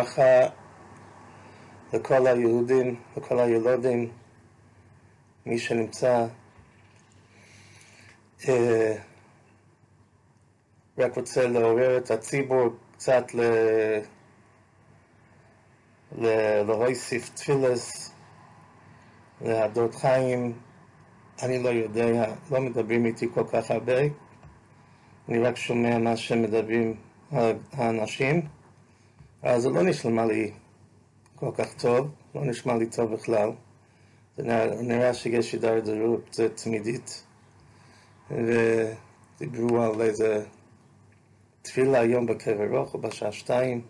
ברכה לכל היהודים, לכל הילודים, מי שנמצא. אה, רק רוצה לעורר את הציבור קצת ל... ל... להוסיף תפילס, להדות חיים. אני לא יודע, לא מדברים איתי כל כך הרבה, אני רק שומע מה שמדברים האנשים. אז זה לא נשמע לי כל כך טוב, לא נשמע לי טוב בכלל. זה נראה, נראה שיש הידרדרות תמידית. ודיברו על איזה תפילה היום בקבר רוח או בשעה שתיים.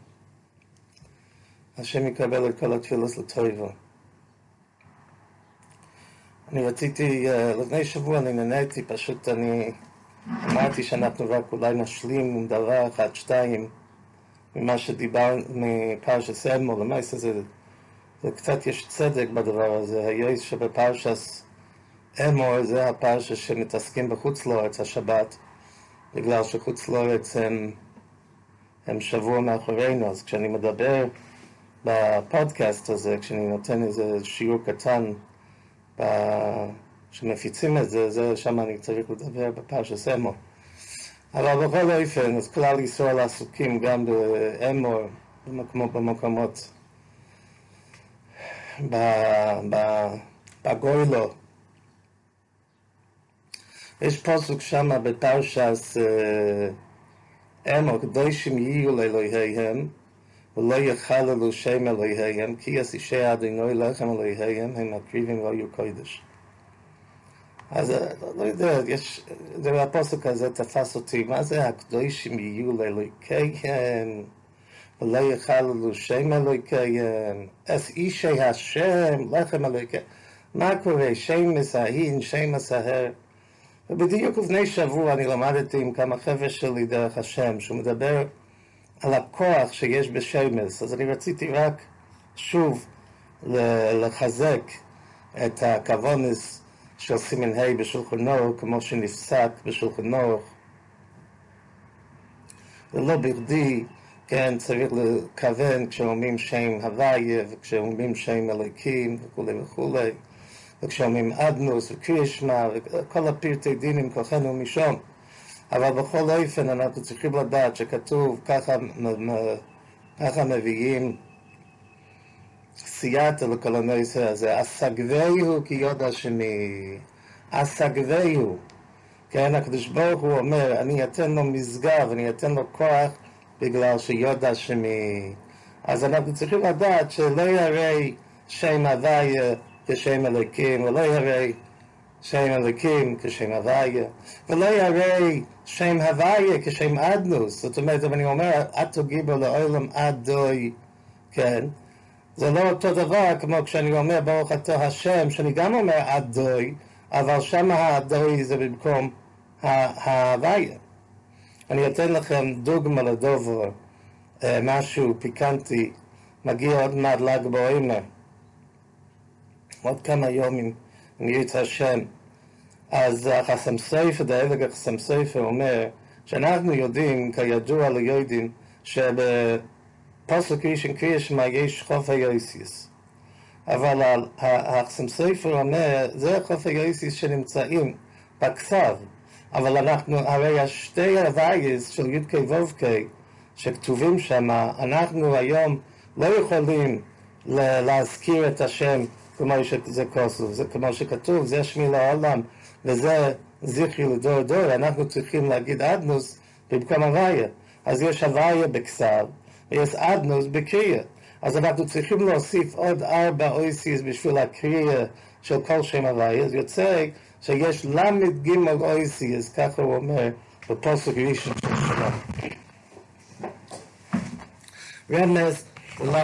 השם יקבל את כל התפילות לטויבו. אני רציתי, אה, לפני שבוע אני נהניתי, פשוט אני אמרתי שאנחנו רק אולי נשלים עם דבר אחד, שתיים. ממה שדיבר מפרשת סדמו, למעשה זה, זה קצת יש צדק בדבר הזה, היועץ שבפרשת אמור זה הפרשה שמתעסקים בחוץ לארץ השבת, בגלל שחוץ לארץ הם, הם שבוע מאחורינו, אז כשאני מדבר בפודקאסט הזה, כשאני נותן איזה שיעור קטן שמפיצים את זה, זה שם אני צריך לדבר בפרשת אמור. אבל בכל אופן, אז כלל ישראל עסוקים גם באמור, במקומות, בגוילו. יש פוסק שמה בפרשס אמור, קדושים יהיו לאלוהיהם, ולא יחללו שם אלוהיהם, כי יסישי אדינוי לחם אלוהיהם, הם מקריבים לא יהיו קודש. אז לא יודע, יש, זה הפוסק הזה תפס אותי, מה זה הקדושים יהיו לאלוהיהם, ולא יחללו שם אלוהיהם, אס אישי השם, לחם אלוהיהם. מה קורה? שם מסהין, שם מסהר. ובדיוק לפני שבוע אני למדתי עם כמה חבר'ה שלי דרך השם, שהוא מדבר על הכוח שיש בשמש. אז אני רציתי רק שוב לחזק את הכוונס של סימן ה' בשולחן אורך, כמו שנפסק בשולחן אורך. ולא בכדי, כן, צריך לכוון כשאומרים שם הוויה, וכשאומרים שם אלוקים, וכולי וכולי, וכשאומרים אדנוס וקרישמה, וכל הפרטי דינים כוחנו משום. אבל בכל אופן אנחנו צריכים לדעת שכתוב ככה, ככה מביאים סייעתא לכל הנושא הזה, אסגבהו יודע שמי, אסגבהו, כן, הקדוש ברוך הוא אומר, אני אתן לו משגב, אני אתן לו כוח בגלל שיודע שמי. אז אנחנו צריכים לדעת שלא ירא שם הוויה כשם אלוקים, ולא ירא שם אלוקים כשם הוויה, ולא ירא שם הוויה כשם אדנוס, זאת אומרת, אם אני אומר, אתו גיבור לעולם אדוי, כן, זה לא אותו דבר כמו כשאני אומר ברוך אתה השם, שאני גם אומר אדוי, אבל שם האדוי זה במקום ההוויה. אני אתן לכם דוגמה לדובר, אה, משהו פיקנטי, מגיע עוד מעט ל"ג בעומר, עוד כמה יומים, אני יצא השם. אז החסם סופר, דאבק החסם סופר אומר שאנחנו יודעים, כידוע ליודעים, שב... פוסק ראשון קריאה שמה יש חוף היוסיס. אבל החסם סופר אומר, זה חוף היוסיס שנמצאים בכתב, אבל אנחנו, הרי השתי הווייס של י"ק ו"ק שכתובים שם, אנחנו היום לא יכולים להזכיר את השם כמו שזה כוסו, זה כמו שכתוב, זה שמי לעולם וזה זכרי לדור דור, אנחנו צריכים להגיד אדנוס במקום הוויה. אז יש הוויה בכסב, ויש אדנוס בקריאה. אז אנחנו צריכים להוסיף עוד ארבע אויסיס בשביל הקריאה של כל שם הוויה, אז יוצא שיש ל"ג אויסיס, ככה הוא אומר בפוסק ראשון של שלום. רמז, אולי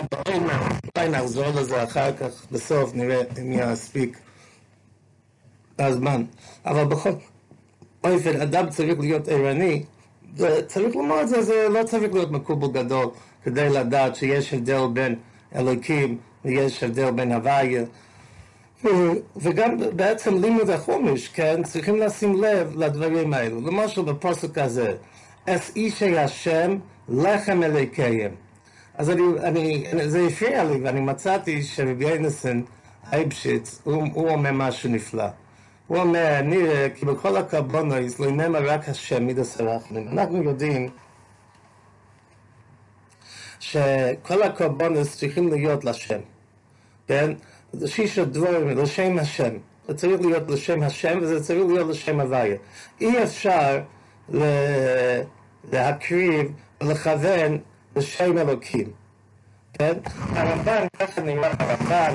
אולי נחזור לזה אחר כך, בסוף נראה אם יספיק הזמן. אבל בכל אופן, אדם צריך להיות ערני, צריך לומר את זה, זה לא צריך להיות מקובל גדול. כדי לדעת שיש הבדל בין אלוקים ויש הבדל בין הוויה. וגם בעצם לימוד החומש, כן, צריכים לשים לב לדברים האלו. למשל בפוסק הזה, אס אישי השם לחם אלוקיהם. אז אני, אני, זה הפריע לי, ואני מצאתי שרבי אינסון אייבשיץ, הוא, הוא אומר משהו נפלא. הוא אומר, אני, כי בכל הקרבונויס לא נאמר רק השם מידס הרחמים. אנחנו יודעים שכל הקרבונויס צריכים להיות לשם, כן? זה שישה דבורים, לשם השם. זה צריך להיות לשם השם וזה צריך להיות לשם הוויה. אי אפשר להקריב ולכוון לשם אלוקים. כן? הרמב"ן, ככה נראה הרמב"ן,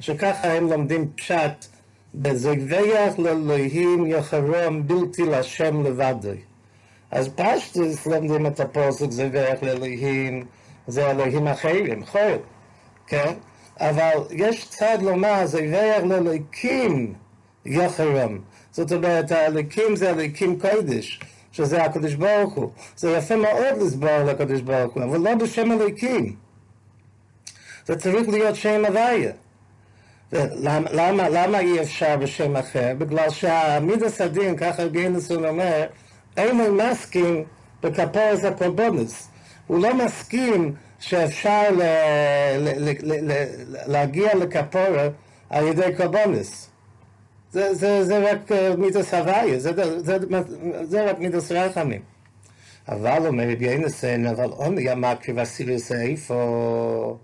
שככה הם לומדים פשט בזגוויח לאלוהים יחרום בלתי לשם לבדוי. אז פשטוס לומדים את הפוסק זגוויח לאלוהים, זה אלוהים אחרים, חול, כן? אבל יש צד לומר זגוויח לאלוהים יחרום. זאת אומרת, האלוקים זה אלוקים קודש. שזה הקדוש ברוך הוא. זה יפה מאוד לסבור לקדוש ברוך הוא, אבל לא בשם אלוקים. זה צריך להיות שם הוויה. למה, למה אי אפשר בשם אחר? בגלל שהמידס הדין, ככה גיינסון אומר, אינו מסכים בכפורס הקורבונוס. הוא לא מסכים שאפשר ל, ל, ל, ל, להגיע לכפורה על ידי קורבונוס. זה, זה, זה רק אה, מידס הוויה, זה, זה, זה רק מידס רחמים. אבל אומר רבי אינסן, אבל עוני המקריב הסיריוס איפה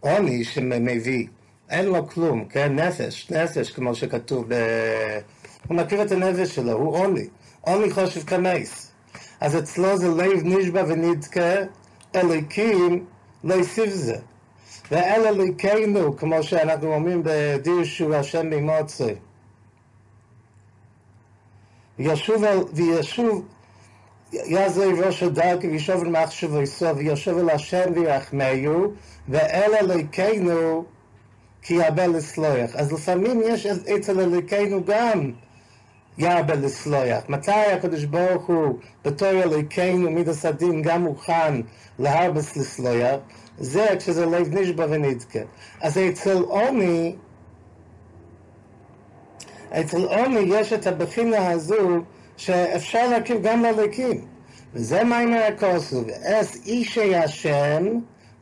עוני שמביא, אין לו כלום, כן, נפש, נפש כמו שכתוב ב... הוא מכיר את הנפש שלו, הוא עוני, עוני חושב כמייס. אז אצלו זה לב נשבע ונדקה, אליקים לא יסיף זה. ואל אליקנו, כמו שאנחנו אומרים בדיר שהוא השם ממוצא. וישוב, יעזב ראש הדרכי וישוב אל מחשבו יסוף וישוב אל השם וירחמהו ואל אלוהיכנו כי ירבה לסלוח. אז לפעמים יש אצל אלוהיכנו גם ירבה לסלוח. מתי הקדוש ברוך הוא בתור אלוהיכנו מידס הדין גם מוכן להרבס לסלוח? זה כשזה לב נשבע ונדקה. אז אצל עוני אצל עוני יש את הבחינה הזו שאפשר להכיר גם לליקים. וזה מיימר הכוסו, ואס אישי השם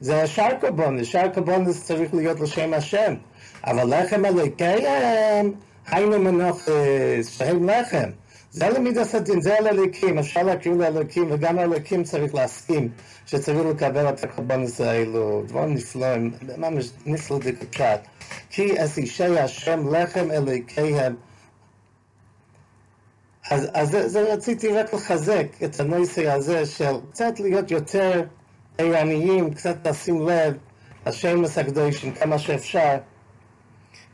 זה השאר קורבונס, שאר קורבונס צריך להיות לשם השם. אבל לחם אלוקיהם, היינו מנוחס, שהם לחם. זה למידס הדין, זה לליקים, אפשר להכיר לליקים, וגם לליקים צריך להסכים שצריך לקבל את הקורבנס האלו, דבר נפלא, ממש נפלא דקפשט. כי אס אישי השם לחם אלוקיהם. אז, אז זה, זה רציתי רק לחזק את הנושא הזה של קצת להיות יותר ערניים, קצת לשים לב לשמש הקדושים כמה שאפשר,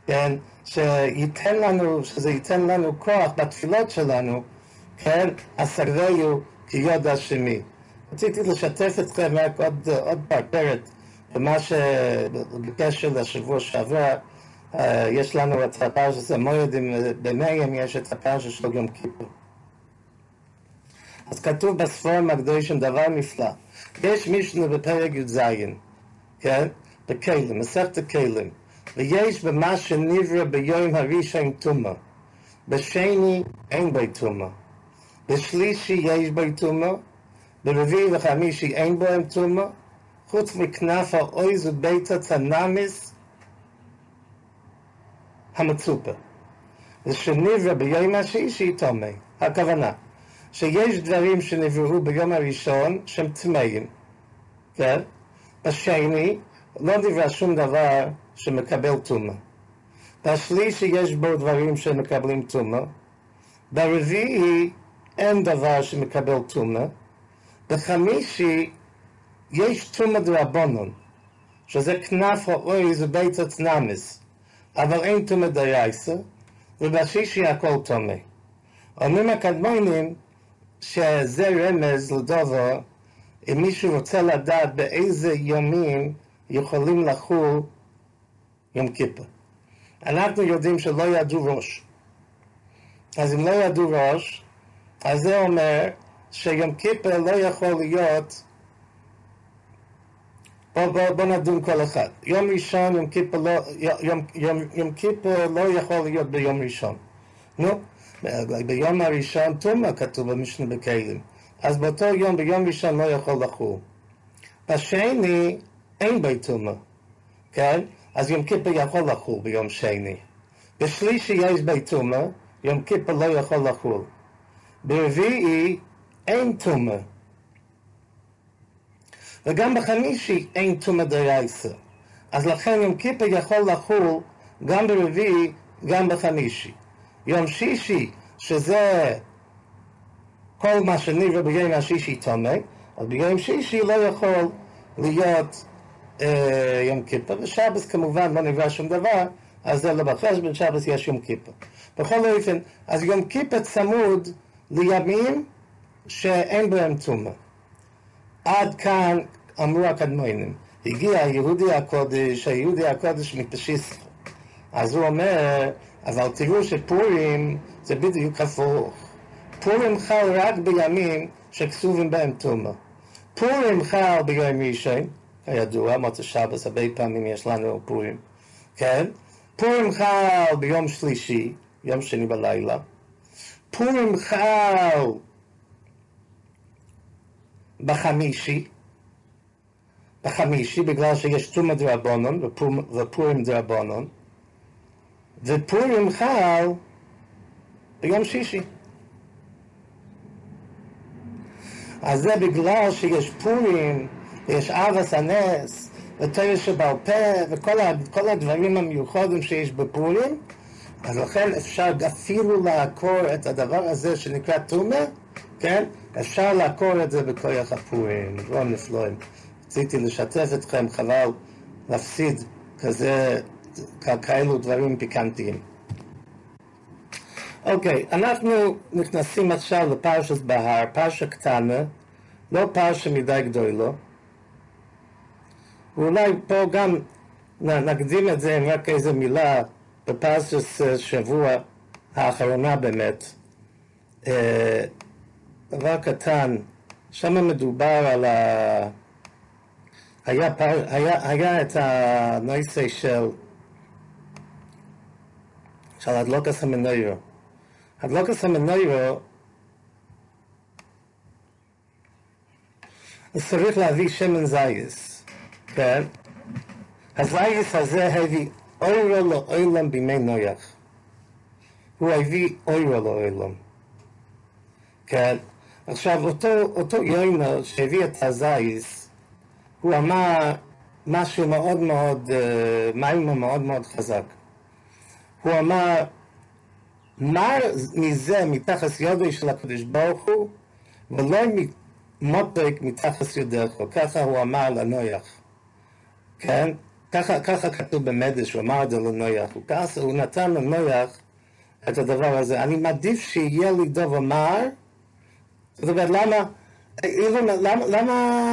כן, שייתן לנו, שזה ייתן לנו כוח בתפילות שלנו, כן, אסרדהו כי יודע שמי. רציתי לשתף אתכם רק עוד, עוד פרפרת במה שבקשר לשבוע שעבר, uh, יש לנו את הפרשת המוידים, במאיים יש את הפרשת של יום כיפור. אז כתוב בספורם הקדושים דבר נפלא. יש מישהו בפרק י"ז, כן? בכלים, מסכת הכלים. ויש במה שנברא ביום הראשון טומאה. בשני אין בו טומאה. בשלישי יש בו טומאה. ברביעי וחמישי אין בו טומאה. חוץ מכנף האויז ובית הצנמיס המצופה. ושנברא ביום השישי טומא. הכוונה, שיש דברים שנבראו ביום הראשון שהם טמאים, כן? בשני לא נברא שום דבר שמקבל טומאה. בשלישי יש בו דברים שמקבלים טומאה. ברביעי אין דבר שמקבל טומאה. בחמישי יש טומאה דרבנון, שזה כנף האויז ובית הצנמס, אבל אין טומאה דרייסה, ובשישי הכל טומא. אומרים הקדמונים שזה רמז לדובר, אם מישהו רוצה לדעת באיזה יומים יכולים לחול יום כיפור. אנחנו יודעים שלא ידעו ראש. אז אם לא ידעו ראש, אז זה אומר שיום כיפור לא יכול להיות בוא, בוא, בוא נדון כל אחד. יום ראשון, יום כיפור לא, יום, יום, יום כיפור לא יכול להיות ביום ראשון. נו, ביום הראשון תומה כתוב במשנה בכלים. אז באותו יום, ביום ראשון לא יכול לחול. בשני אין בית טומאה, כן? אז יום כיפר יכול לחול ביום שני. בשלישי יש בית טומאה, יום כיפר לא יכול לחול. ברביעי אין טומאה. וגם בחמישי אין טומאה דרייסה. אז לכן יום כיפר יכול לחול גם ברביעי, גם בחמישי. יום שישי, שזה כל מה שנראה ביום השישי טומא, אז ביום שישי לא יכול להיות יום כיפר, ושבס כמובן לא נברא שום דבר, אז זה לא בחשבון, שבס יש יום כיפר. בכל אופן, אז יום כיפר צמוד לימים שאין בהם טומאה. עד כאן אמרו הקדמונים. הגיע היהודי הקודש, היהודי הקודש מפשיסט. אז הוא אומר, אבל תראו שפורים זה בדיוק הפוך. פורים חל רק בימים שכתובים בהם טומאה. פורים חל ביום ראשון, כידוע, מוצא שבס, הרבה פעמים יש לנו פורים, כן? פורים חל ביום שלישי, יום שני בלילה. פורים חל בחמישי, בחמישי, בגלל שיש טומאה דרבנון ופורים דרבנון, ופורים חל ביום שישי. אז זה בגלל שיש פורים, ויש אבס הנס, ותרא שבעל פה, וכל הדברים המיוחדים שיש בפורים, אז לכן אפשר אפילו לעקור את הדבר הזה שנקרא טומאה, כן? אפשר לעקור את זה בכוח הפורים, דברים נפלאים. רציתי לשתף אתכם, חבל להפסיד כזה, כאלו דברים פיקנטיים. אוקיי, okay, אנחנו נכנסים עכשיו לפרשת בהר, פרשה קטנה, לא פרשה מדי גדולה. ואולי פה גם נקדים את זה עם רק איזה מילה בפרשת שבוע האחרונה באמת. אה, דבר קטן, שם מדובר על ה... היה, פר... היה, היה את הנושא של של הדלוקס המנוירו. הדלוקס המנוירו צריך להביא שמן זייס, כן? הזייס הזה הביא אוירו לאוילם בימי נויח. הוא הביא אוירו לאוילם. כן? עכשיו, אותו, אותו יוינו שהביא את הזייס, הוא אמר משהו מאוד מאוד, מימה מאוד מאוד חזק. הוא אמר, מה מזה מתחת יודו של הקדוש ברוך הוא, ולא מותק מתחת יודך, ככה הוא אמר לנויח, כן? ככה, ככה כתוב במדש, הוא אמר את זה לנויח, הוא, ככה, הוא נתן לנויח את הדבר הזה. אני מעדיף שיהיה לי דוב אמר, זאת אומרת, למה, למה, למה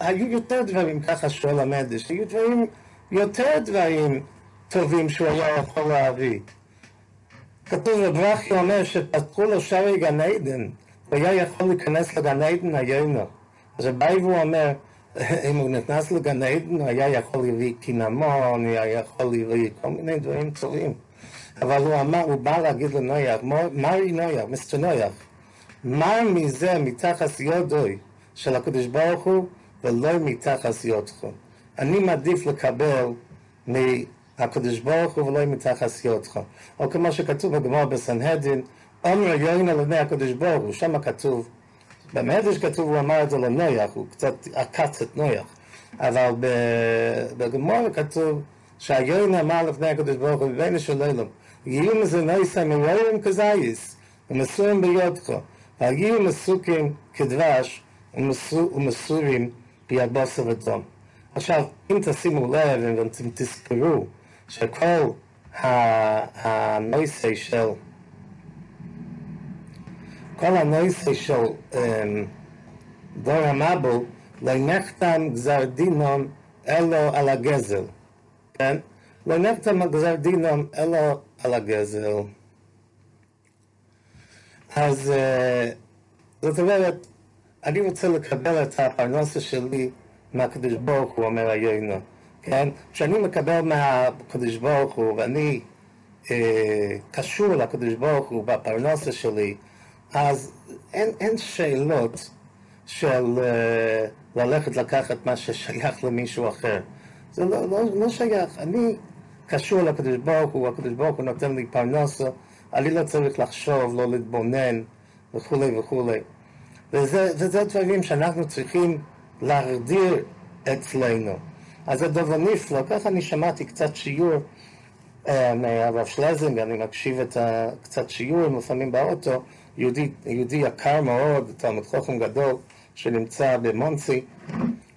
היו יותר דברים ככה שואל המדש, היו דברים, יותר דברים טובים שהוא היה יכול להביא. כתוב בברכי אומר שפתחו לו שערי גן עדן, הוא היה יכול להיכנס לגן עדן היום. אז הבאי והוא אומר, אם הוא נכנס לגן עדן, הוא היה יכול להביא קינמון, היה יכול להביא כל מיני דברים טובים. אבל הוא אמר, הוא בא להגיד לנויח, מרי נויח, מיסטר נויח, מה מזה מתחת יודוי של הקדוש ברוך הוא ולא מתחת יודך. אני מעדיף לקבל מהקדוש ברוך הוא ולא מתחת יודך. או כמו שכתוב בגמר בסנהדין, אומר יוינה לבני הקדוש ברוך הוא, שם כתוב, במדרש כתוב, הוא אמר את זה לנויח, הוא קצת עקץ את נויח, אבל בגמור כתוב שהיוינה אמר לפני הקדוש ברוך הוא, בבין השוללם, יהיו מזה נויסה מרורים כזייס, ומסורים ביודך, והגיעו מסוקים כדבש ומסורים ביד בוסר ודום. עכשיו, אם תשימו לב, אם תזכרו, שכל הנויסה של כל הנושא של דור המבול נחתם גזר דינון אלו על הגזל, כן? נחתם גזר דינון אלו על הגזל. אז זאת אומרת, אני רוצה לקבל את הפרנסה שלי מהקדוש ברוך הוא, אומר היינו, כן? כשאני מקבל מהקדוש ברוך הוא ואני אה, קשור לקדוש ברוך הוא בפרנסה שלי, אז אין, אין שאלות של uh, ללכת לקחת מה ששייך למישהו אחר. זה לא, לא, לא שייך. אני קשור לקדוש ברוך הוא, הקדוש ברוך הוא נותן לי פרנסה, אני לא צריך לחשוב, לא להתבונן וכולי וכולי. וזה, וזה דברים שאנחנו צריכים להרדיר אצלנו. אז זה דבר נפלא, ככה אני שמעתי קצת שיעור uh, מהרב שלזינג, אני מקשיב את קצת שיעור לפעמים באוטו, יהודי, יהודי יקר מאוד, תלמוד חוכם גדול, שנמצא במונסי,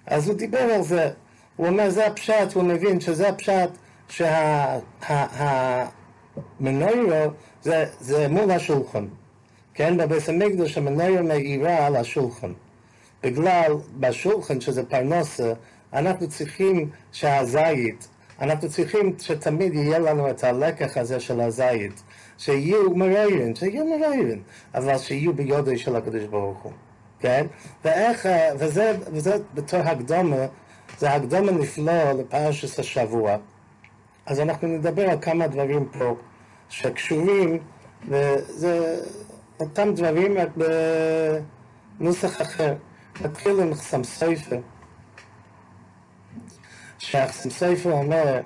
אז הוא דיבר על זה, הוא אומר זה הפשט, הוא מבין שזה הפשט שהמנוירו זה, זה מול השולחן, כן? בבית המקדוש המנוירו מאירה על השולחן, בגלל בשולחן שזה פרנסה, אנחנו צריכים שהזית, אנחנו צריכים שתמיד יהיה לנו את הלקח הזה של הזית, שיהיו מריירים, שיהיו מריירים, אבל שיהיו ביודו של הקדוש ברוך הוא. כן? ואיך, וזה, וזה בתור הקדומה, זה הקדומה נפלא לפרשת השבוע. אז אנחנו נדבר על כמה דברים פה שקשורים, וזה אותם דברים רק בנוסח אחר. נתחיל עם. שהחסם סופר אומר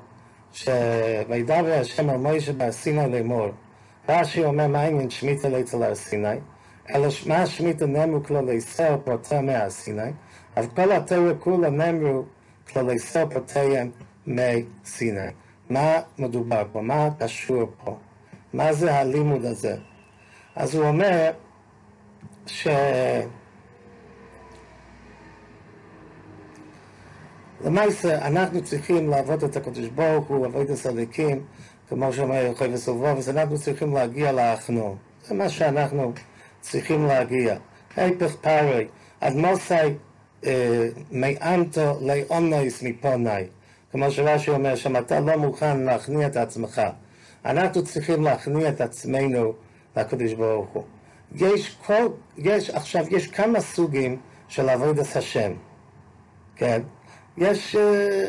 שוידבר השם על מוישה סיני לאמור. רש"י אומר מה העניין שמיטה אצל הר סיני? אלא מה שמיטה נאמרו כללי ישראל פרוטה מהר סיני, אבל כל התיאור כולה נאמרו כללי ישראל פרוטיהם מסיני. מה מדובר פה? מה קשור פה? מה זה הלימוד הזה? אז הוא אומר ש... למעשה אנחנו צריכים לעבוד את הקדוש ברוך הוא, לעבוד את הסליקים, כמו שאומר יוחאי וסובובס, אנחנו צריכים להגיע לאחנון. זה מה שאנחנו צריכים להגיע. היפך פארי, עד מוסי מאנטו לאונויס מפוני. כמו שרש"י אומר, שם אתה לא מוכן להכניע את עצמך. אנחנו צריכים להכניע את עצמנו לקדוש ברוך הוא. יש כל, יש, עכשיו, יש כמה סוגים של עבודת השם, כן? יש, אה,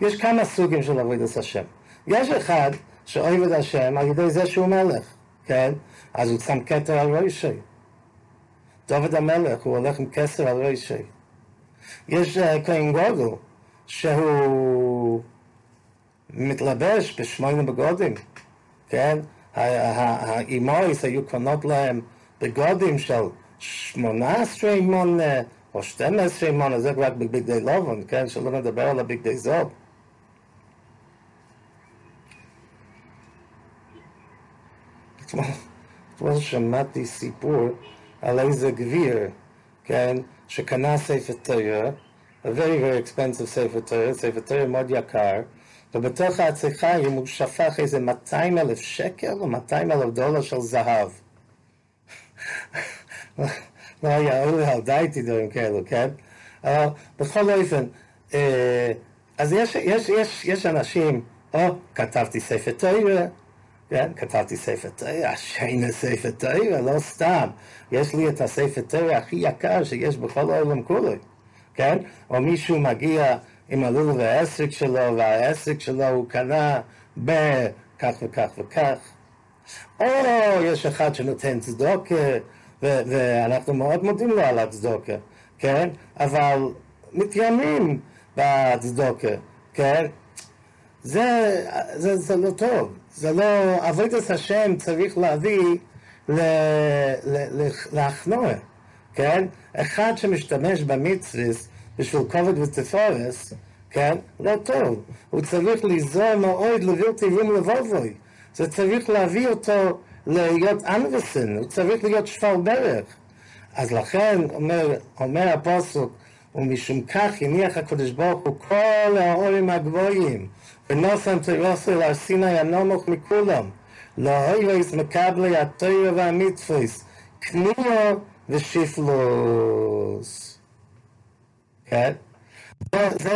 יש כמה סוגים של עבודת השם. יש אחד שאוהב את השם על ידי זה שהוא מלך, כן? אז הוא שם כתר על ראשי. דוד המלך, הוא הולך עם כסר על ראשי. יש uh, כהן גודל, שהוא מתלבש בשמונה בגודים, כן? האימויס היו קונות להם בגודים של שמונה עשרה מונה או שתים עשרה מונה, זה רק בבגדי לובן, כן? שלא נדבר על הבגדי זוב. אתמול שמעתי סיפור על איזה גביר, כן, שקנה ספר תרא, a very very expensive ספר תרא, ספר תרא מאוד יקר, ובתוך הצריכיים הוא שפך איזה 200 אלף שקל או 200 אלף דולר של זהב. לא היה עולה על דייטי דברים כאלו, כן? אבל בכל אופן, אז יש, יש, יש, יש אנשים, או כתבתי ספר תרא, כן, כתבתי ספר תרא, השיינה ספר תרא, לא סתם. יש לי את הספר תרא הכי יקר שיש בכל העולם כולו, כן? או מישהו מגיע עם הלול והעסק שלו, והעסק שלו הוא קנה בכך וכך וכך. או יש אחד שנותן צדוקה, ואנחנו מאוד מודים לו על הצדוקה, כן? אבל מתיימים בצדוקה, כן? זה, זה, זה לא טוב. זה לא, עבודת השם צריך להביא להכנוע, כן? אחד שמשתמש במצווה בשביל כובד ותפארס, כן? לא טוב. הוא צריך ליזור מאוד לבלתי רום לבובוי. זה צריך להביא אותו להיות אנבסן, הוא צריך להיות שפל ברך. אז לכן אומר, אומר הפוסק, ומשום כך הניח הקדוש ברוך הוא כל האורים הגבוהים ונוסם תירוסו להר סיני הנמוך מכולם. היוויס מקבלי התוירה והמצוויס כניעו ושיפלוס כן?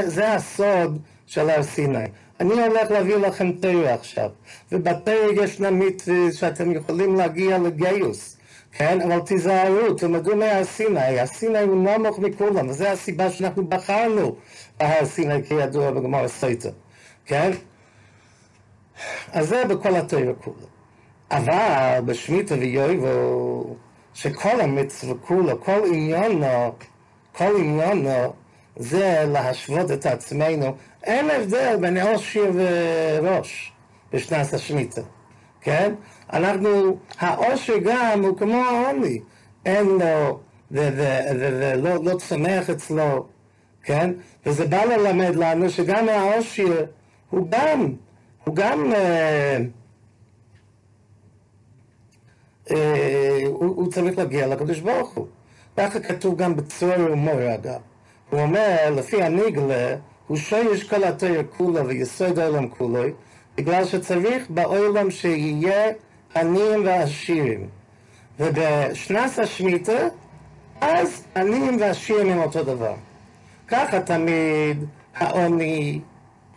זה, הסוד של הר סיני. אני הולך להביא לכם תוירה עכשיו. ובתוירה ישנה מצווה שאתם יכולים להגיע לגיוס כן, אבל תיזהרו, תלמדו מהר סיני, הסיני הוא נמוך מכולם, וזו הסיבה שאנחנו בחרנו. בהר סיני כידוע בגמרא סוטה, כן? אז זה בכל התוירה כולה. אבל בשמיטה ויובל, שכל המצווה כולו, כל עניינו, כל עניינו זה להשוות את עצמנו. אין הבדל בין עשיר ורש בשנת השמיטה, כן? אנחנו, העושר גם הוא כמו העוני, אין לו, ולא לא צומח אצלו, כן? וזה בא ללמד לנו שגם העושר הוא גם, הוא גם, אה, אה, הוא, הוא צריך להגיע לקדוש ברוך הוא. ככה כתוב גם בצור ומור אגב. הוא אומר, לפי הניגלה, הוא שורש כל התואר כולו ויסוד העולם כולו, בגלל שצריך בעולם שיהיה עניים ועשירים. ובשנת השמיטה, אז עניים ועשירים הם אותו דבר. ככה תמיד העוני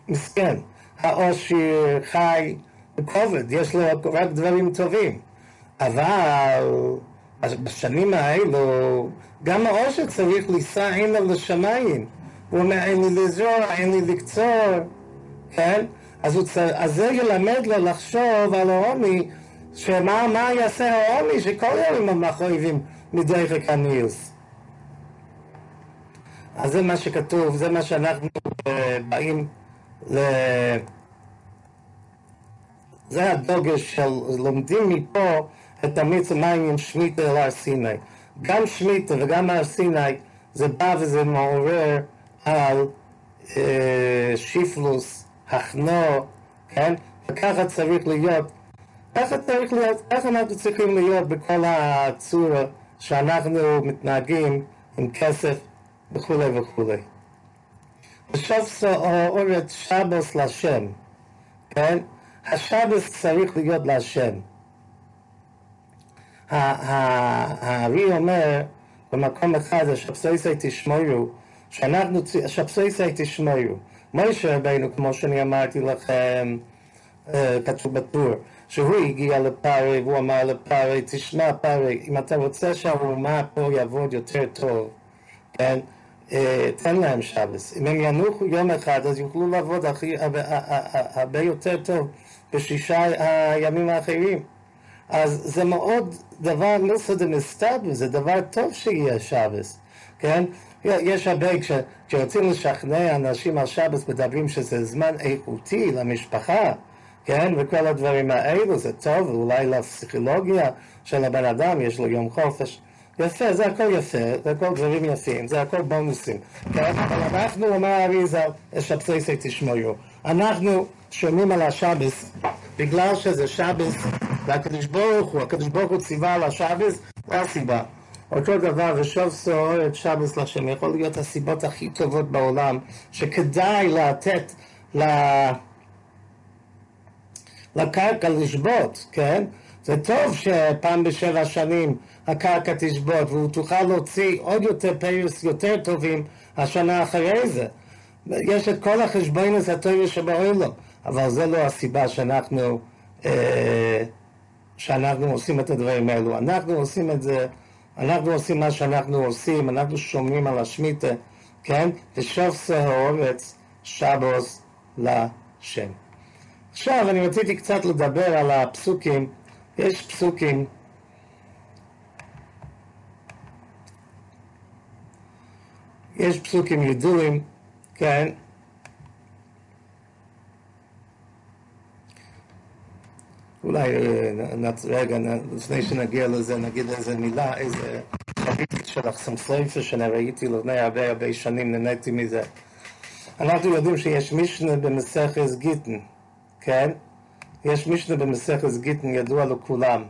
מסכן, העושר חי בכובד, יש לו רק דברים טובים. אבל בשנים האלו, גם העושר צריך לישא עיניו לשמיים. הוא אומר, אין לי לזרוע, אין לי לקצור, כן? אז, צר... אז זה ילמד לו לחשוב על העוני, שמה מה יעשה העוני, שכל יום הם מחויבים מדרך הניוס. אז זה מה שכתוב, זה מה שאנחנו uh, באים ל... זה הדוגש של לומדים מפה את המיץ המים עם שמיטה אל הר סיני. גם שמיטה וגם הר סיני זה בא וזה מעורר על אה, שיפלוס, הכנו, כן? וככה צריך להיות, ככה צריך להיות, ככה אנחנו צריכים להיות בכל הצורה שאנחנו מתנהגים עם כסף וכולי וכולי. בסוף אורת שבוס להשם, כן? השבוס צריך להיות להשם. הארי אומר במקום אחד, השבסויסי תשמעו, שאנחנו, השבסויסי תשמעו. מוישה רבינו, כמו שאני אמרתי לכם, אה, כתוב בטור, שהוא הגיע לפארי והוא אמר לפארי, תשמע פארי, אם אתה רוצה שהאומה פה יעבוד יותר טוב, כן? תן להם שבס. אם הם ינוחו יום אחד, אז יוכלו לעבוד הרבה יותר טוב בשישה הימים האחרים. אז זה מאוד דבר לא סודר מסתבר, זה דבר טוב שיהיה שבס, כן? יש הרבה, כשרוצים לשכנע אנשים על שבס, מדברים שזה זמן איכותי למשפחה, כן? וכל הדברים האלו, זה טוב, אולי לפסיכולוגיה של הבן אדם, יש לו יום חופש. יפה, זה הכל יפה, זה הכל דברים יפים, זה הכל בונוסים, כן? אבל אנחנו, אומר האריזה, שבסי תשמעו, אנחנו שומעים על השבס, בגלל שזה שבס, והקדוש ברוך הוא, הקדוש ברוך הוא ציווה על השבס, זה הסיבה. אותו דבר, ושוב סוער את שבס לשם, יכול להיות הסיבות הכי טובות בעולם, שכדאי לתת לקרקע לשבות, כן? זה טוב שפעם בשבע שנים הקרקע תשבות, והוא תוכל להוציא עוד יותר פיוס יותר טובים השנה אחרי זה. יש את כל החשבונס הטובים שבעולם, אבל זה לא הסיבה שאנחנו, אה, שאנחנו עושים את הדברים האלו. אנחנו עושים את זה, אנחנו עושים מה שאנחנו עושים, אנחנו שומרים על השמיטה, כן? ושוב האורץ שבוס לשם. עכשיו אני רציתי קצת לדבר על הפסוקים, יש פסוקים יש פסוקים ידועים, כן? אולי אה, רגע, לפני שנגיע לזה, נגיד איזה מילה, איזה חביבת של החסמסויפה שאני ראיתי לפני הרבה הרבה שנים, נהניתי מזה. אנחנו יודעים שיש משנה במסכת גיטן, כן? יש משנה במסכת גיטן, ידוע לכולם.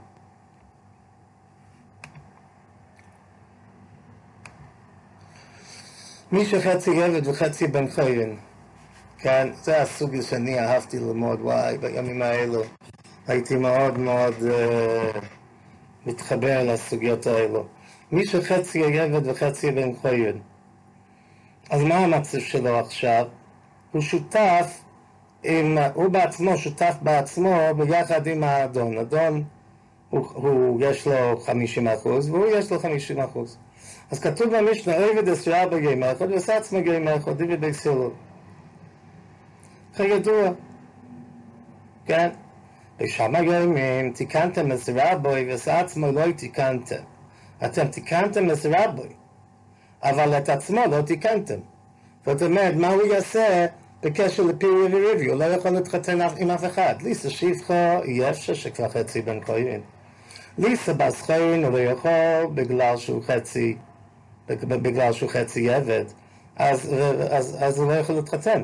מי שחצי עבד וחצי בן חיירן, כן? זה הסוג שאני אהבתי ללמוד, וואי, בימים האלו. הייתי מאוד מאוד uh, מתחבר לסוגיות האלו. מי שחצי עבד וחצי בן חיירן. אז מה המצב שלו עכשיו? הוא שותף עם, הוא בעצמו שותף בעצמו ביחד עם האדון. אדון, הוא, הוא, יש לו 50 אחוז והוא יש לו 50 אחוז. אז כתוב במשנה, עבד אסרה בגיים אחד וסעצמו גיים אחד, דיבי בי סילו. כידוע, כן? בשם הגיימים תיקנתם אסרה בוי וסעצמו לא תיקנתם. אתם תיקנתם את רבי, אבל את עצמו לא תיקנתם. זאת אומרת, מה הוא יעשה בקשר לפירי וריבי? הוא לא יכול להתחתן עם אף אחד. ליסה יהיה אפשר שכבר חצי בן כהן. ליסה בסחיין הוא לא יכול בגלל שהוא חצי, בגלל שהוא חצי עבד, אז, אז, אז הוא לא יכול להתחתן.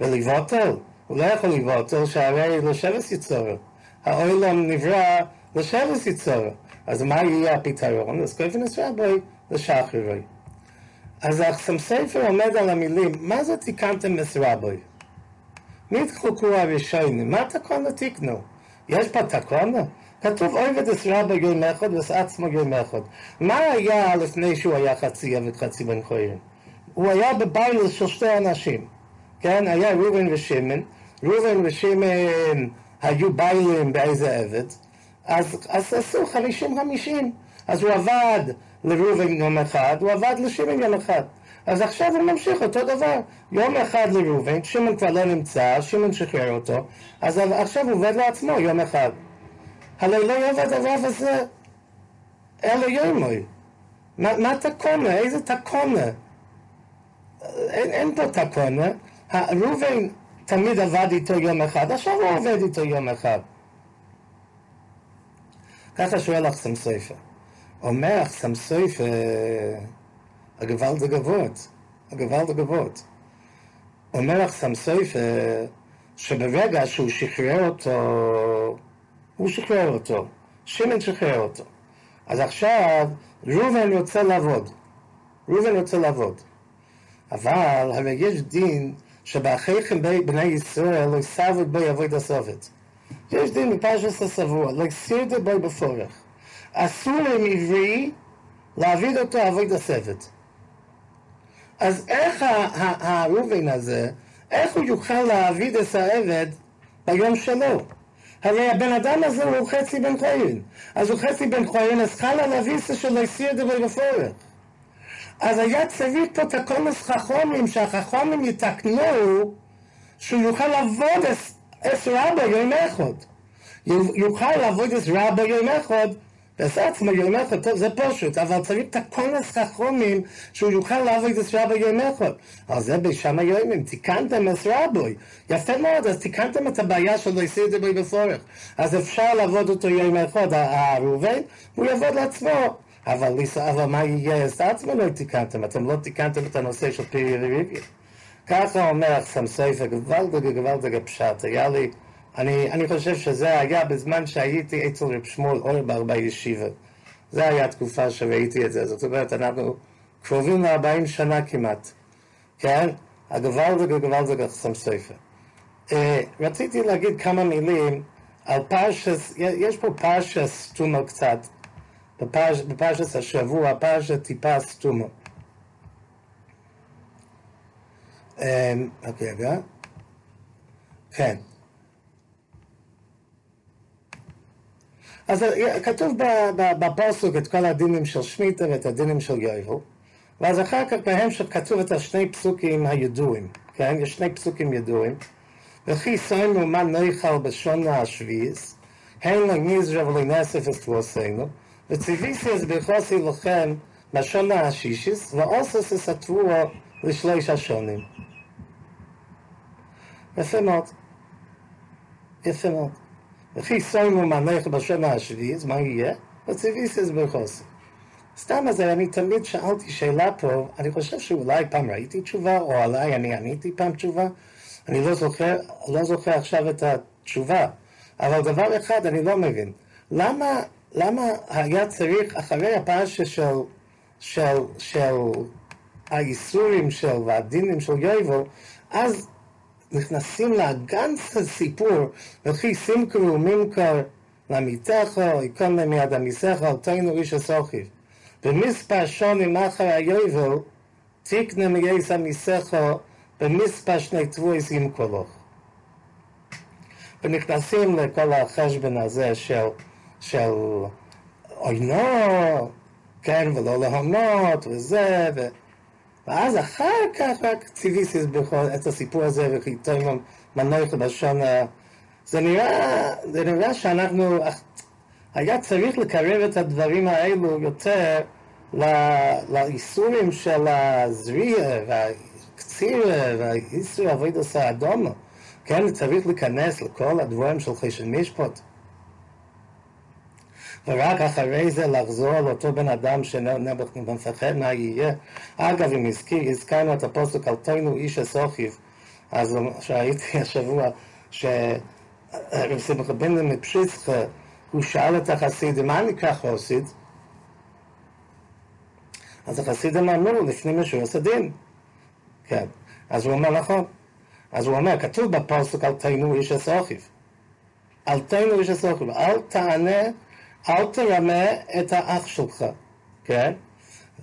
ולבוטל, הוא לא יכול לבוטל שהרי לשבס יצורו. העולם נברא לשבס יצורו. אז מה יהיה הפתרון? אז כיפנס רבי לשחררי. אז החסם ספר עומד על המילים, מה זה תיקנתם מסרבי? מי תחלקו הראשונים? מה תקונה תיקנו? יש פה תקונה? כתוב עובד אסרבי יום אחד ועצמו יום אחד. מה היה לפני שהוא היה חצי עבד חצי בן חורים? הוא היה בבייל של שתי אנשים, כן? היה ראובן ושמן. ראובן ושמן היו ביילים באיזה עבד. אז, אז עשו חמישים חמישים. אז הוא עבד לראובן יום אחד, הוא עבד לשמן יום אחד. אז עכשיו הוא ממשיך אותו דבר. יום אחד לראובן, שמעון כבר לא נמצא, שמעון שחרר אותו, אז עכשיו הוא עובד לעצמו יום אחד. הרי לא יעבד הרב הזה אלא יומוי. מה, מה תקונה? איזה תקונה? אין, אין פה תקונה. ראובן תמיד עבד איתו יום אחד, עכשיו הוא עובד איתו יום אחד. ככה שואל אחסם סופר. אומר אחסם סופר, הגוואלד הגבות, הגוואלד הגבות. אומר אחסם סופר, שברגע שהוא שחרר אותו, הוא שחרר אותו, שמן שחרר אותו. אז עכשיו ראובן רוצה לעבוד, ראובן רוצה לעבוד. אבל הרי יש דין שבאחיכם בני ישראל לא יסעבוד בו יבוא הסובת. יש דין מפרשת השבוע, לא יסירדו בו בפורך. אסור להם עברי להעביד אותו עבוד הסבת. אז איך הראובן הזה, איך הוא יוכל להעביד את העבד ביום שלו? הרי הבן אדם הזה הוא חצי בן כהן. אז הוא חצי בן כהן, אז חלה לביסה שלו הסיר דבר בפורך. אז היה צריך פה את הקומס חכומים, שהחכומים יתקנו שהוא יוכל לעבוד את רבא יום אחד. יוכל לעבוד את רבא יום אחד, אחד, טוב, זה פשוט, אבל צריך את הקומס חכומים שהוא יוכל לעבוד את יום אחד. אז זה בשם היומים, תיקנתם את רבוי. יפה מאוד, אז תיקנתם את הבעיה שלו, יסיר את זה בפורך. אז אפשר לעבוד אותו יום אחד, הראובן, הוא יעבוד לעצמו. אבל, אבל מה יהיה? אז עצמו לא תיקנתם, אתם לא תיקנתם את הנושא של פירי וריביה. ככה אומר סופר, גוואלדגה גוואלדגה פשט. היה לי, אני, אני חושב שזה היה בזמן שהייתי אצל רב שמואל אורבר בישיבה. זה היה התקופה שראיתי את זה. זאת אומרת, אנחנו קרובים ל-40 שנה כמעט. כן? הגוואלדגה גוואלדגה אחסם סופר. Uh, רציתי להגיד כמה מילים על פרשס, יש פה פרשס תומר קצת. בפרש, בפרשת השבוע, פרשת טיפה סתומו. רק רגע. כן. אז כתוב בפוסוק את כל הדינים של שמיטה ואת הדינים של יובל, ואז אחר כך בהמשך כתוב את השני פסוקים הידועים, כן? יש שני פסוקים ידועים. וכי סיימו מה נאכל בשונה השביעיס, הן לנזרה ולנסף אסתבוסנו, וציוויסיוס בחוסי לכם בשונה השישיס, ואוסס את התבואה לשלוש השונים. יפה מאוד. יפה מאוד. וכי סיימו מנך בשונה השביעית, מה יהיה? וציוויסיוס בחוסי. סתם אז אני תמיד שאלתי שאלה פה, אני חושב שאולי פעם ראיתי תשובה, או עליי אני עניתי פעם תשובה, אני לא זוכר, לא זוכר עכשיו את התשובה, אבל דבר אחד אני לא מבין, למה למה היה צריך, אחרי הפרשה של, של, של האיסורים של והדינים של יובל, אז נכנסים לגנץ הסיפור, וכי סימקרו ממכר למיתך, יקום להם מיד עמיסך, אל תינו איש הסוכיב. במספר שונים אחר היובל, תקנה מייס עמיסך, במספר שני תבויס ימכולוך. ונכנסים לכל החשבון הזה של של עוינו, כן, ולא להונות, וזה, ו... ואז אחר כך רק ציוויסיס בכל את הסיפור הזה, וחיתום מנוח בלשון, זה נראה, זה נראה שאנחנו, היה צריך לקרב את הדברים האלו יותר לאיסורים של הזריעה והקצירה והאיסור עבודת האדומו. כן, צריך להיכנס לכל הדברים של חשן משפט. ורק אחרי זה לחזור לאותו בן אדם ומפחד מה יהיה. אגב, אם הזכיר, הזכרנו את הפוסק על תוינו איש הסוכיב, אז שהייתי השבוע, שרב שמחה בן מפשיצחה, הוא שאל את החסידים, מה נקרא חוסיד? אז החסידים אמרו, לפנים משורת הדין. כן. אז הוא אומר, נכון. אז הוא אומר, כתוב בפוסק על תינו איש הסוכיב. אל תינו איש הסוכיב. אל תענה, אל תרמה את האח שלך. כן?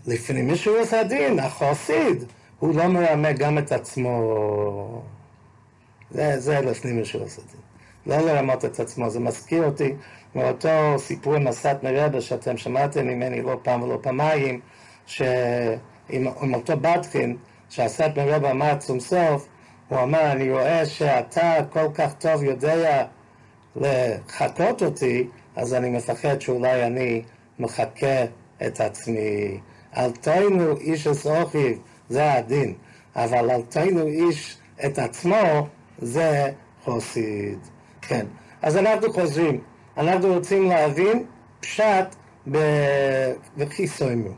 לפנים משורת הדין, החסיד, הוא לא מרמה גם את עצמו. זה, זה לפנים משורת הדין. לא לרמות את עצמו. זה מזכיר אותי מאותו סיפור עם הסת מרבה שאתם שמעתם ממני לא פעם ולא פעמיים, שעם אותו בטחין, שהסת מרבה אמר צום סוף, הוא אמר, אני רואה שאתה כל כך טוב יודע לחקות אותי, אז אני מפחד שאולי אני מחקה את עצמי. אל תינו איש את זה הדין, אבל אל תינו איש את עצמו, זה חוסיד. כן, אז אנחנו חוזרים. אנחנו רוצים להבין פשט בחיסוימו.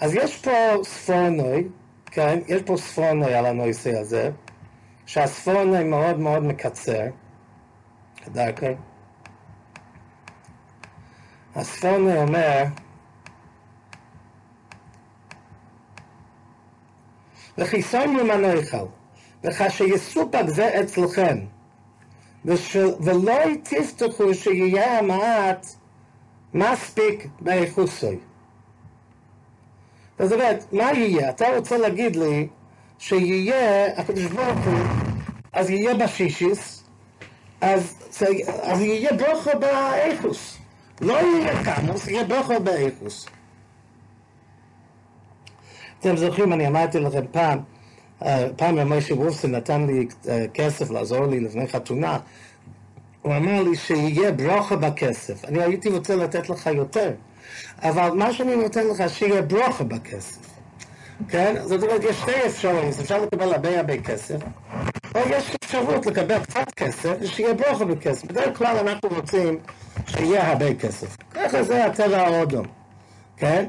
אז יש פה ספורנוי, כן? יש פה ספורנוי על הנושא הזה, שהספורנוי מאוד מאוד מקצר, דרכי. הספורנוי אומר, וחיסון ממנויכל, וכאשיסופק זה אצלכם. ולא תבטחו שיהיה המעט מספיק באיכוסוי. זאת אומרת, מה יהיה? אתה רוצה להגיד לי שיהיה, הקדוש ברוך הוא, אז יהיה בשישיס, אז, אז יהיה ברוכו באיכוס. לא יהיה קמוס, יהיה ברוכו באיכוס. אתם זוכרים, אני אמרתי לכם פעם, פעם משה וולפסון נתן לי כסף לעזור לי לפני חתונה, הוא אמר לי שיהיה ברוכה בכסף. אני הייתי רוצה לתת לך יותר, אבל מה שאני נותן לך, שיהיה ברוכה בכסף. כן? זאת אומרת, יש שתי אפשרויות, אפשר לקבל הרבה הרבה כסף, יש אפשרות לקבל קצת כסף ושיהיה ברוכה בכסף. בדרך כלל אנחנו רוצים שיהיה הרבה כסף. ככה זה הטבע ההודו, כן?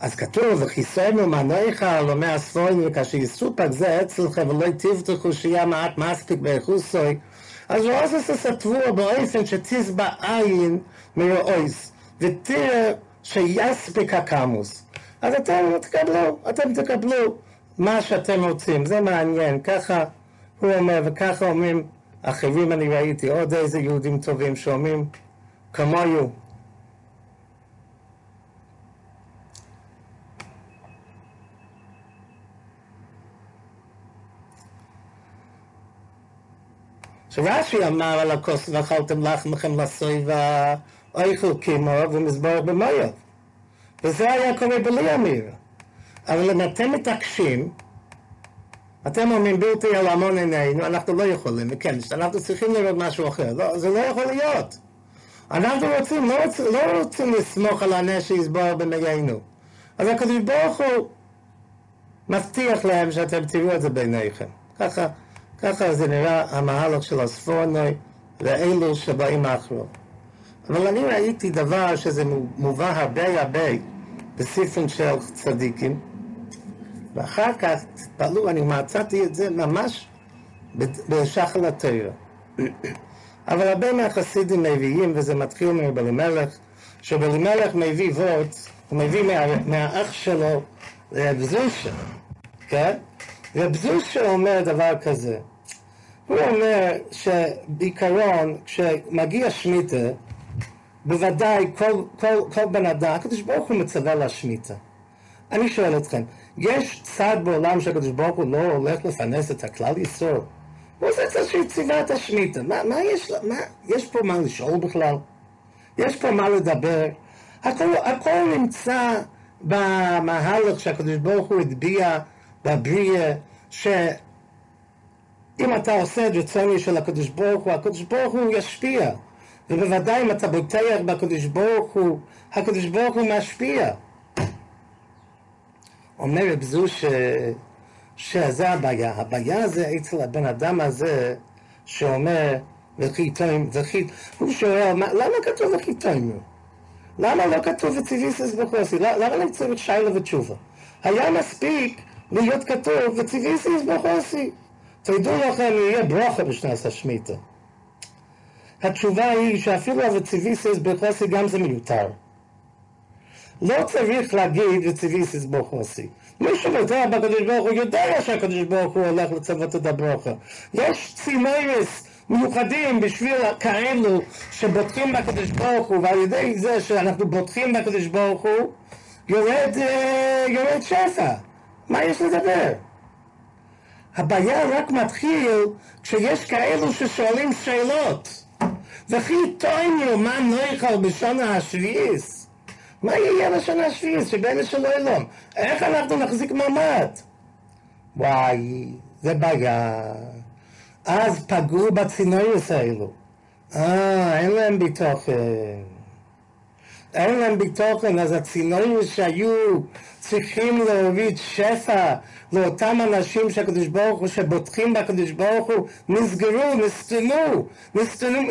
אז כתוב, וחיסנו מנעיך על עומי הספורים, וכאשר יסופק זה אצלכם, ולא תבטחו שיהיה מעט מספיק באיכוסוי, אז הוא עושה סטבוע באופן שתשבע עין מרואיס, ותראה שיספיק הקמוס. אז אתם תקבלו, אתם תקבלו מה שאתם רוצים, זה מעניין, ככה הוא אומר, וככה אומרים אחרים אני ראיתי, עוד איזה יהודים טובים שאומרים כמוהו. שרש"י אמר על הכוס ואכלתם לחמכם לסויבה אויכל קימו ומזבור במויוב. וזה היה קורה בלי אמיר. אבל אם אתם מתעקשים, אתם אומרים בלתי על המון עינינו, אנחנו לא יכולים, וכן, אנחנו צריכים לראות משהו אחר. לא, זה לא יכול להיות. אנחנו רוצים, לא, רוצים, לא רוצים לסמוך על הנס שיסבור במיינו. אז הקדוש ברוך הוא מבטיח להם שאתם תראו את זה בעיניכם. ככה ככה זה נראה המהלך של הספורנוי לאלו שבאים אחרו. אבל אני ראיתי דבר שזה מובא הרבה הרבה בספרים של צדיקים, ואחר כך, תתפלאו, אני מצאתי את זה ממש בשחל התרא. אבל הרבה מהחסידים מביאים, וזה מתחיל מבלימלך, שבלימלך מביא וורט, הוא מביא מה, מהאח שלו, רב זושה, כן? רב זושה אומר דבר כזה, הוא אומר שבעיקרון, כשמגיע שמיטה, בוודאי כל, כל, כל בן אדם, הקדוש ברוך הוא מצווה להשמיטה. אני שואל אתכם, יש צד בעולם שהקדוש ברוך הוא לא הולך לפרנס את הכלל ישראל? הוא עושה את זה שהיא ציווה את השמיטה. מה, מה יש, מה, יש פה מה לשאול בכלל? יש פה מה לדבר? הכל, הכל נמצא במהלך שהקדוש ברוך הוא הטביע בבריאה, שאם אתה עושה את רצוני של הקדוש ברוך הוא, הקדוש ברוך הוא ישפיע. ובוודאי אם אתה בוטח בקדוש ברוך הוא, הקדוש ברוך הוא משפיע. אומר רב זו ש... שזה הבעיה. הבעיה זה אצל הבן אדם הזה שאומר וכי תוים, וכי... הוא שואל, למה כתוב וכי תוימו? למה לא כתוב וציוויסס בחוסי? למה לא צריך שיילה ותשובה? היה מספיק להיות כתוב וציוויסס בחוסי. תדעו לכם, יהיה ברוכה בשנת השמיטה. התשובה היא שאפילו הוציוויסס בחוסי גם זה מיותר. לא צריך להגיד וציוויסס בחוסי. מי שמודע בקדוש ברוך הוא יודע שהקדוש ברוך הוא הולך לצוות את הברוכה. יש צימרס מיוחדים בשביל כאלו שבוטחים בקדוש ברוך הוא, ועל ידי זה שאנחנו בוטחים בקדוש ברוך הוא, יורד, אה, יורד שפע. מה יש לדבר? הבעיה רק מתחיל כשיש כאלו ששואלים שאלות. וכי טוענו מה נויכל בשנה השביעיס? מה יהיה בשנה השביעיס שבין של אלום? איך אנחנו נחזיק מעמד? וואי, זה בעיה. אז פגעו בצינוריוס האלו. אה, אין להם ביטוחן. אין להם ביטוחן, אז הצינוריוס שהיו צריכים להוריד שפע לאותם אנשים שהקדוש ברוך הוא, שבוטחים בקדוש ברוך הוא, נסגרו, נסתמו,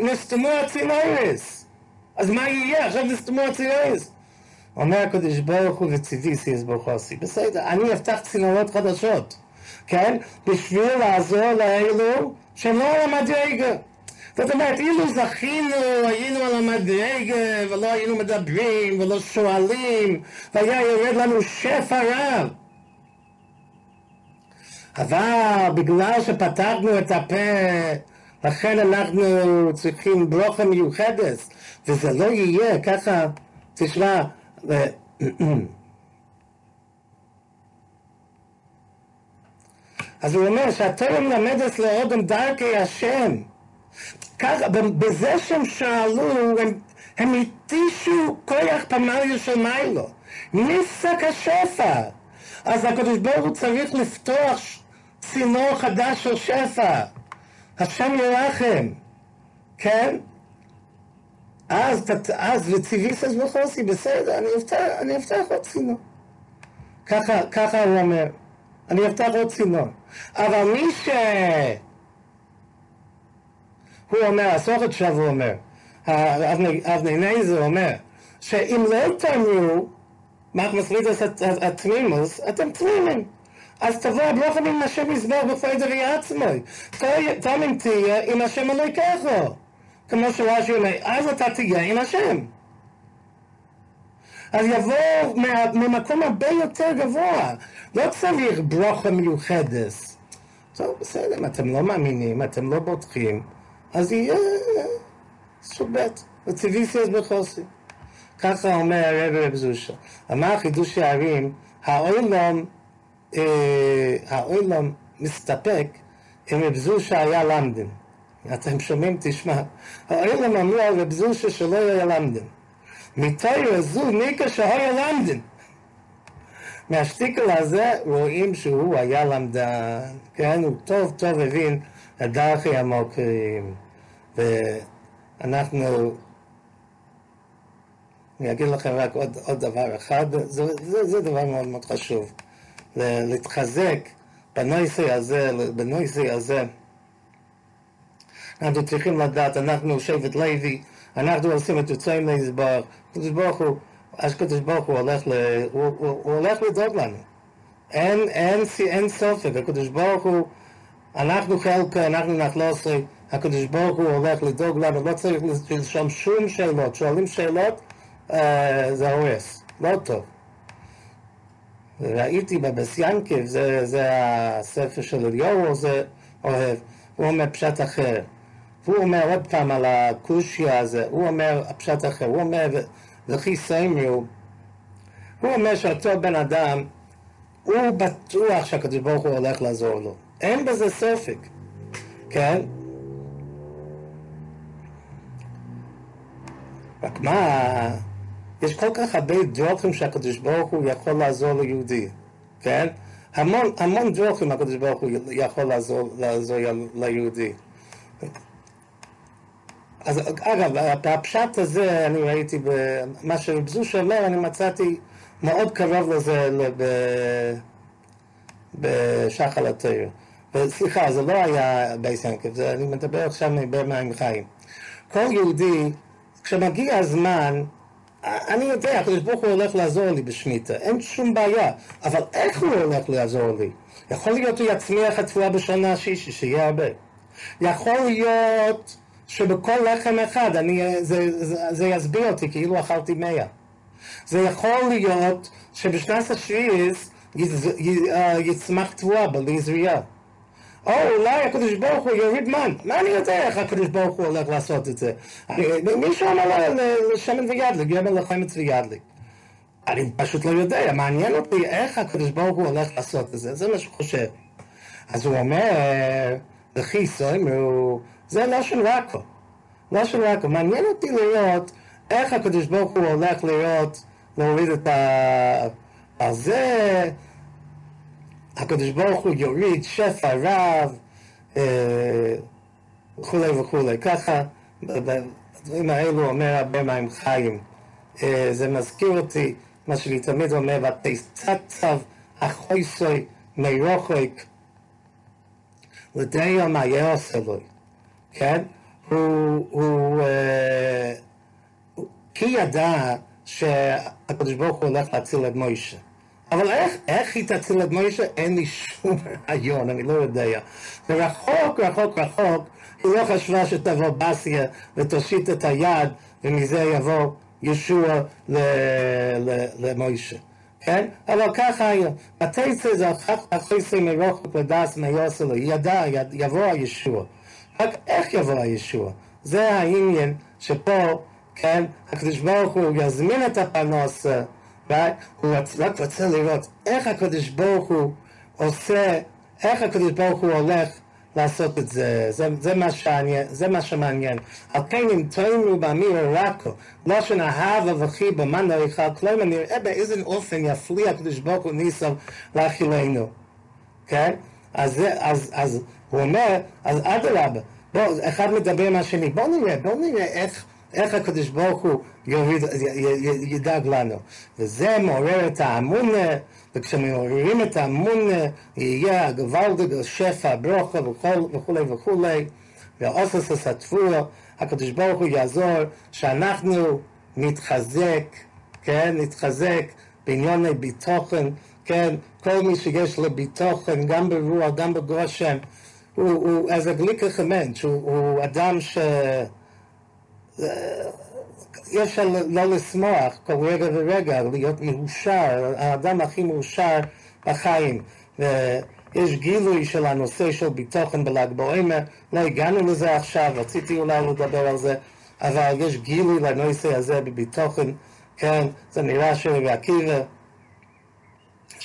נסתמו הצינוריוס. אז מה יהיה? עכשיו נסתמו הצינוריוס. אומר הקדוש ברוך הוא וציוויס וציוויסיס ברוך הוא בסדר, אני אפתח צינורות חדשות, כן? בשביל לעזור לאלו שהם לא על המדרגה. זאת אומרת, אילו זכינו, היינו על המדרגה, ולא היינו מדברים, ולא שואלים, והיה יורד לנו שפע רב. אבל בגלל שפתחנו את הפה, לכן אנחנו צריכים ברוכה מיוחדת, וזה לא יהיה ככה, תשמע, אז הוא אומר שהתורה מלמדת לאודם דרכי השם. ככה, בזה שהם שאלו, הם, הם התישו כוח פמליה של מיילו. נפסק השפע. אז הקדוש ברוך הוא צריך לפתוח צינור חדש של שפע. השם ירחם, כן? אז, אז וציוויסס וחוסי, בסדר, אני אפתח, אני אפתח עוד צינור. ככה, ככה הוא אומר. אני אפתח עוד צינור. אבל מי ש... הוא אומר, הסוכת הוא אומר, אבני נזר אומר, שאם לא תאמרו, מה מסרידס התמימוס, אתם תמימים. אז תבוא הברכה מן השם יזבור בפיידה ויעצמוי. תאמין תהיה עם השם אלוהיכך. כמו שרש"י אומר, אז אתה תהיה עם השם. אז יבוא ממקום הרבה יותר גבוה. לא צריך ברוכה מיוחדת. טוב, בסדר, אם אתם לא מאמינים, אתם לא בוטחים, אז יהיה סוג ב', וציוויסיוס בחוסי. ככה אומר הרב רב זושה. אמר חידוש הערים, העולם, אה, העולם מסתפק אם רב זושה היה למדן. אתם שומעים? תשמע. העולם אמרו על רב זושה שלא היה למדן. מתאר זו ניקה שהיה למדן. מהשטיקל הזה רואים שהוא היה למדן, כן? הוא טוב טוב הבין את דרכי המוקרים. ואנחנו, אני אגיד לכם רק עוד, עוד דבר אחד, זה, זה, זה דבר מאוד מאוד חשוב. להתחזק בנויסי הזה, בנויסי הזה. אנחנו צריכים לדעת, אנחנו שבט לוי, אנחנו עושים את יוצאים להסבר, הקדוש ברוך הוא, הקדוש ברוך הוא הולך, ל, הוא, הוא, הוא הולך לדאוג לנו. אין, אין, אין סופק, הקדוש ברוך הוא, אנחנו חלקו, אנחנו נחלוסי, הקדוש ברוך הוא הולך לדאוג לנו, לא צריך לשאול שום שאלות, שואלים שאלות, אה, זה הורס, לא טוב. ראיתי בבס ינקב, זה, זה הספר של אליהו, זה אוהב, הוא אומר פשט אחר. והוא אומר עוד פעם על הקושיה הזה, הוא אומר הפשט אחר, הוא אומר וכי סיימיו, הוא אומר שאותו בן אדם, הוא בטוח שהקדוש ברוך הוא הולך לעזור לו. אין בזה ספק, כן? רק מה, יש כל כך הרבה דרוכים שהקדוש ברוך הוא יכול לעזור ליהודי, כן? המון, המון דרוכים הקדוש ברוך הוא יכול לעזור, לעזור ליהודי. אז אגב, הפשט הזה אני ראיתי, מה שבזוש אומר, אני מצאתי מאוד קרוב לזה בשחל התיר. וסליחה, זה לא היה בייס ינקב, אני מדבר עכשיו ממים חיים. כל יהודי, כשמגיע הזמן, אני יודע, הקדוש ברוך הוא הולך לעזור לי בשמיטה, אין שום בעיה, אבל איך הוא הולך לעזור לי? יכול להיות הוא יצמיח את תפילה בשנה השישי, שיהיה הרבה. יכול להיות שבכל לחם אחד אני, זה, זה, זה יסביר אותי כאילו אכלתי מאה. זה יכול להיות שבשנת השביעית יצמח תבואה בלי זריעה. או אולי הקדוש ברוך הוא יוריד מן. מה אני יודע איך הקדוש ברוך הוא הולך לעשות את זה? מישהו אמר לשמן וידליק, גמל לחמץ וידליק. אני פשוט לא יודע, מעניין אותי איך הקדוש ברוך הוא הולך לעשות את זה, זה מה שהוא חושב. אז הוא אומר, וכי סוימו, זה של רקו. של רקו. מעניין אותי לראות איך הקדוש ברוך הוא הולך לראות, להוריד את ה... על זה הקדוש ברוך הוא יוריד שפע רב אה, וכולי וכולי. ככה, בדברים האלו אומר הרבה מים חיים. אה, זה מזכיר אותי מה שאני תמיד אומר, ותצצב החויסוי מרוחק לדיו מה יעשה לו, כן? הוא, הוא, אה, כי ידע שהקדוש ברוך הוא הולך להציל את מוישה. אבל איך, איך היא תציל את מוישה? אין לי שום רעיון, אני לא יודע. ורחוק, רחוק, רחוק, היא לא חשבה שתבוא בסיה ותושיט את היד, ומזה יבוא ישוע למוישה. כן? אבל ככה היה. התצא זה זה מרוחק לדס מיוסלו, היא ידעה, יבוא הישוע. רק איך יבוא הישוע? זה העניין שפה, כן, הקדוש ברוך הוא יזמין את הפרנסה הוא רק רוצה לראות איך הקדוש ברוך הוא עושה, איך הקדוש ברוך הוא הולך לעשות את זה, זה, זה, מה, שעניין, זה מה שמעניין. על כן אם תאמרו באמיר רקו, לא שנאהבה וחיבה, מה נריכה, כלומר נראה באיזה אופן יפליע הקדוש ברוך הוא ניסו להכילנו, כן? אז, אז, אז הוא אומר, אז אדרבה, בואו, אחד מדבר עם השני, בואו נראה, בואו נראה איך איך הקדוש ברוך הוא יוריד, ידאג לנו. וזה מעורר את האמונה, וכשמעוררים את האמונה, יהיה הגוואלדיג, השפע, ברוכה וכולי וכולי, ואוסס התפורה, הקדוש ברוך הוא יעזור שאנחנו נתחזק, כן, נתחזק בעניוני ביטוחן, כן, כל מי שיש לו ביטוחן, גם ברוח, גם בגושם, הוא, הוא as a גליקה חמנץ', הוא, אדם ש... אי אפשר לא לשמוח כל רגע ורגע, להיות מאושר, האדם הכי מאושר בחיים. ויש גילוי של הנושא של ביטוחן בל"ג בעומר, לא הגענו לזה עכשיו, רציתי אולי לדבר על זה, אבל יש גילוי לנושא הזה בביטוחן, כן, זה נראה שרבי עקיבא,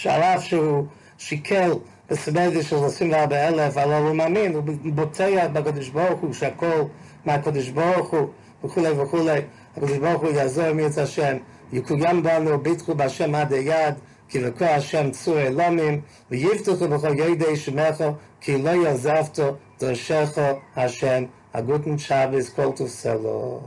שעל שהוא שיקל בסמדי של 24 אלף, אבל הוא מאמין, הוא בוטח בקדוש ברוך הוא, שהכל מהקדוש ברוך הוא. וכולי וכולי, הקדוש ברוך הוא יעזור מי את השם, יקוים בנו, ביטחו בהשם עד היד, כי לקרוא השם צור אלומים, ויבטחו בכל ידי שמך, כי לא יעזבתו דרשך השם, הגותן שבס כל תפסלו.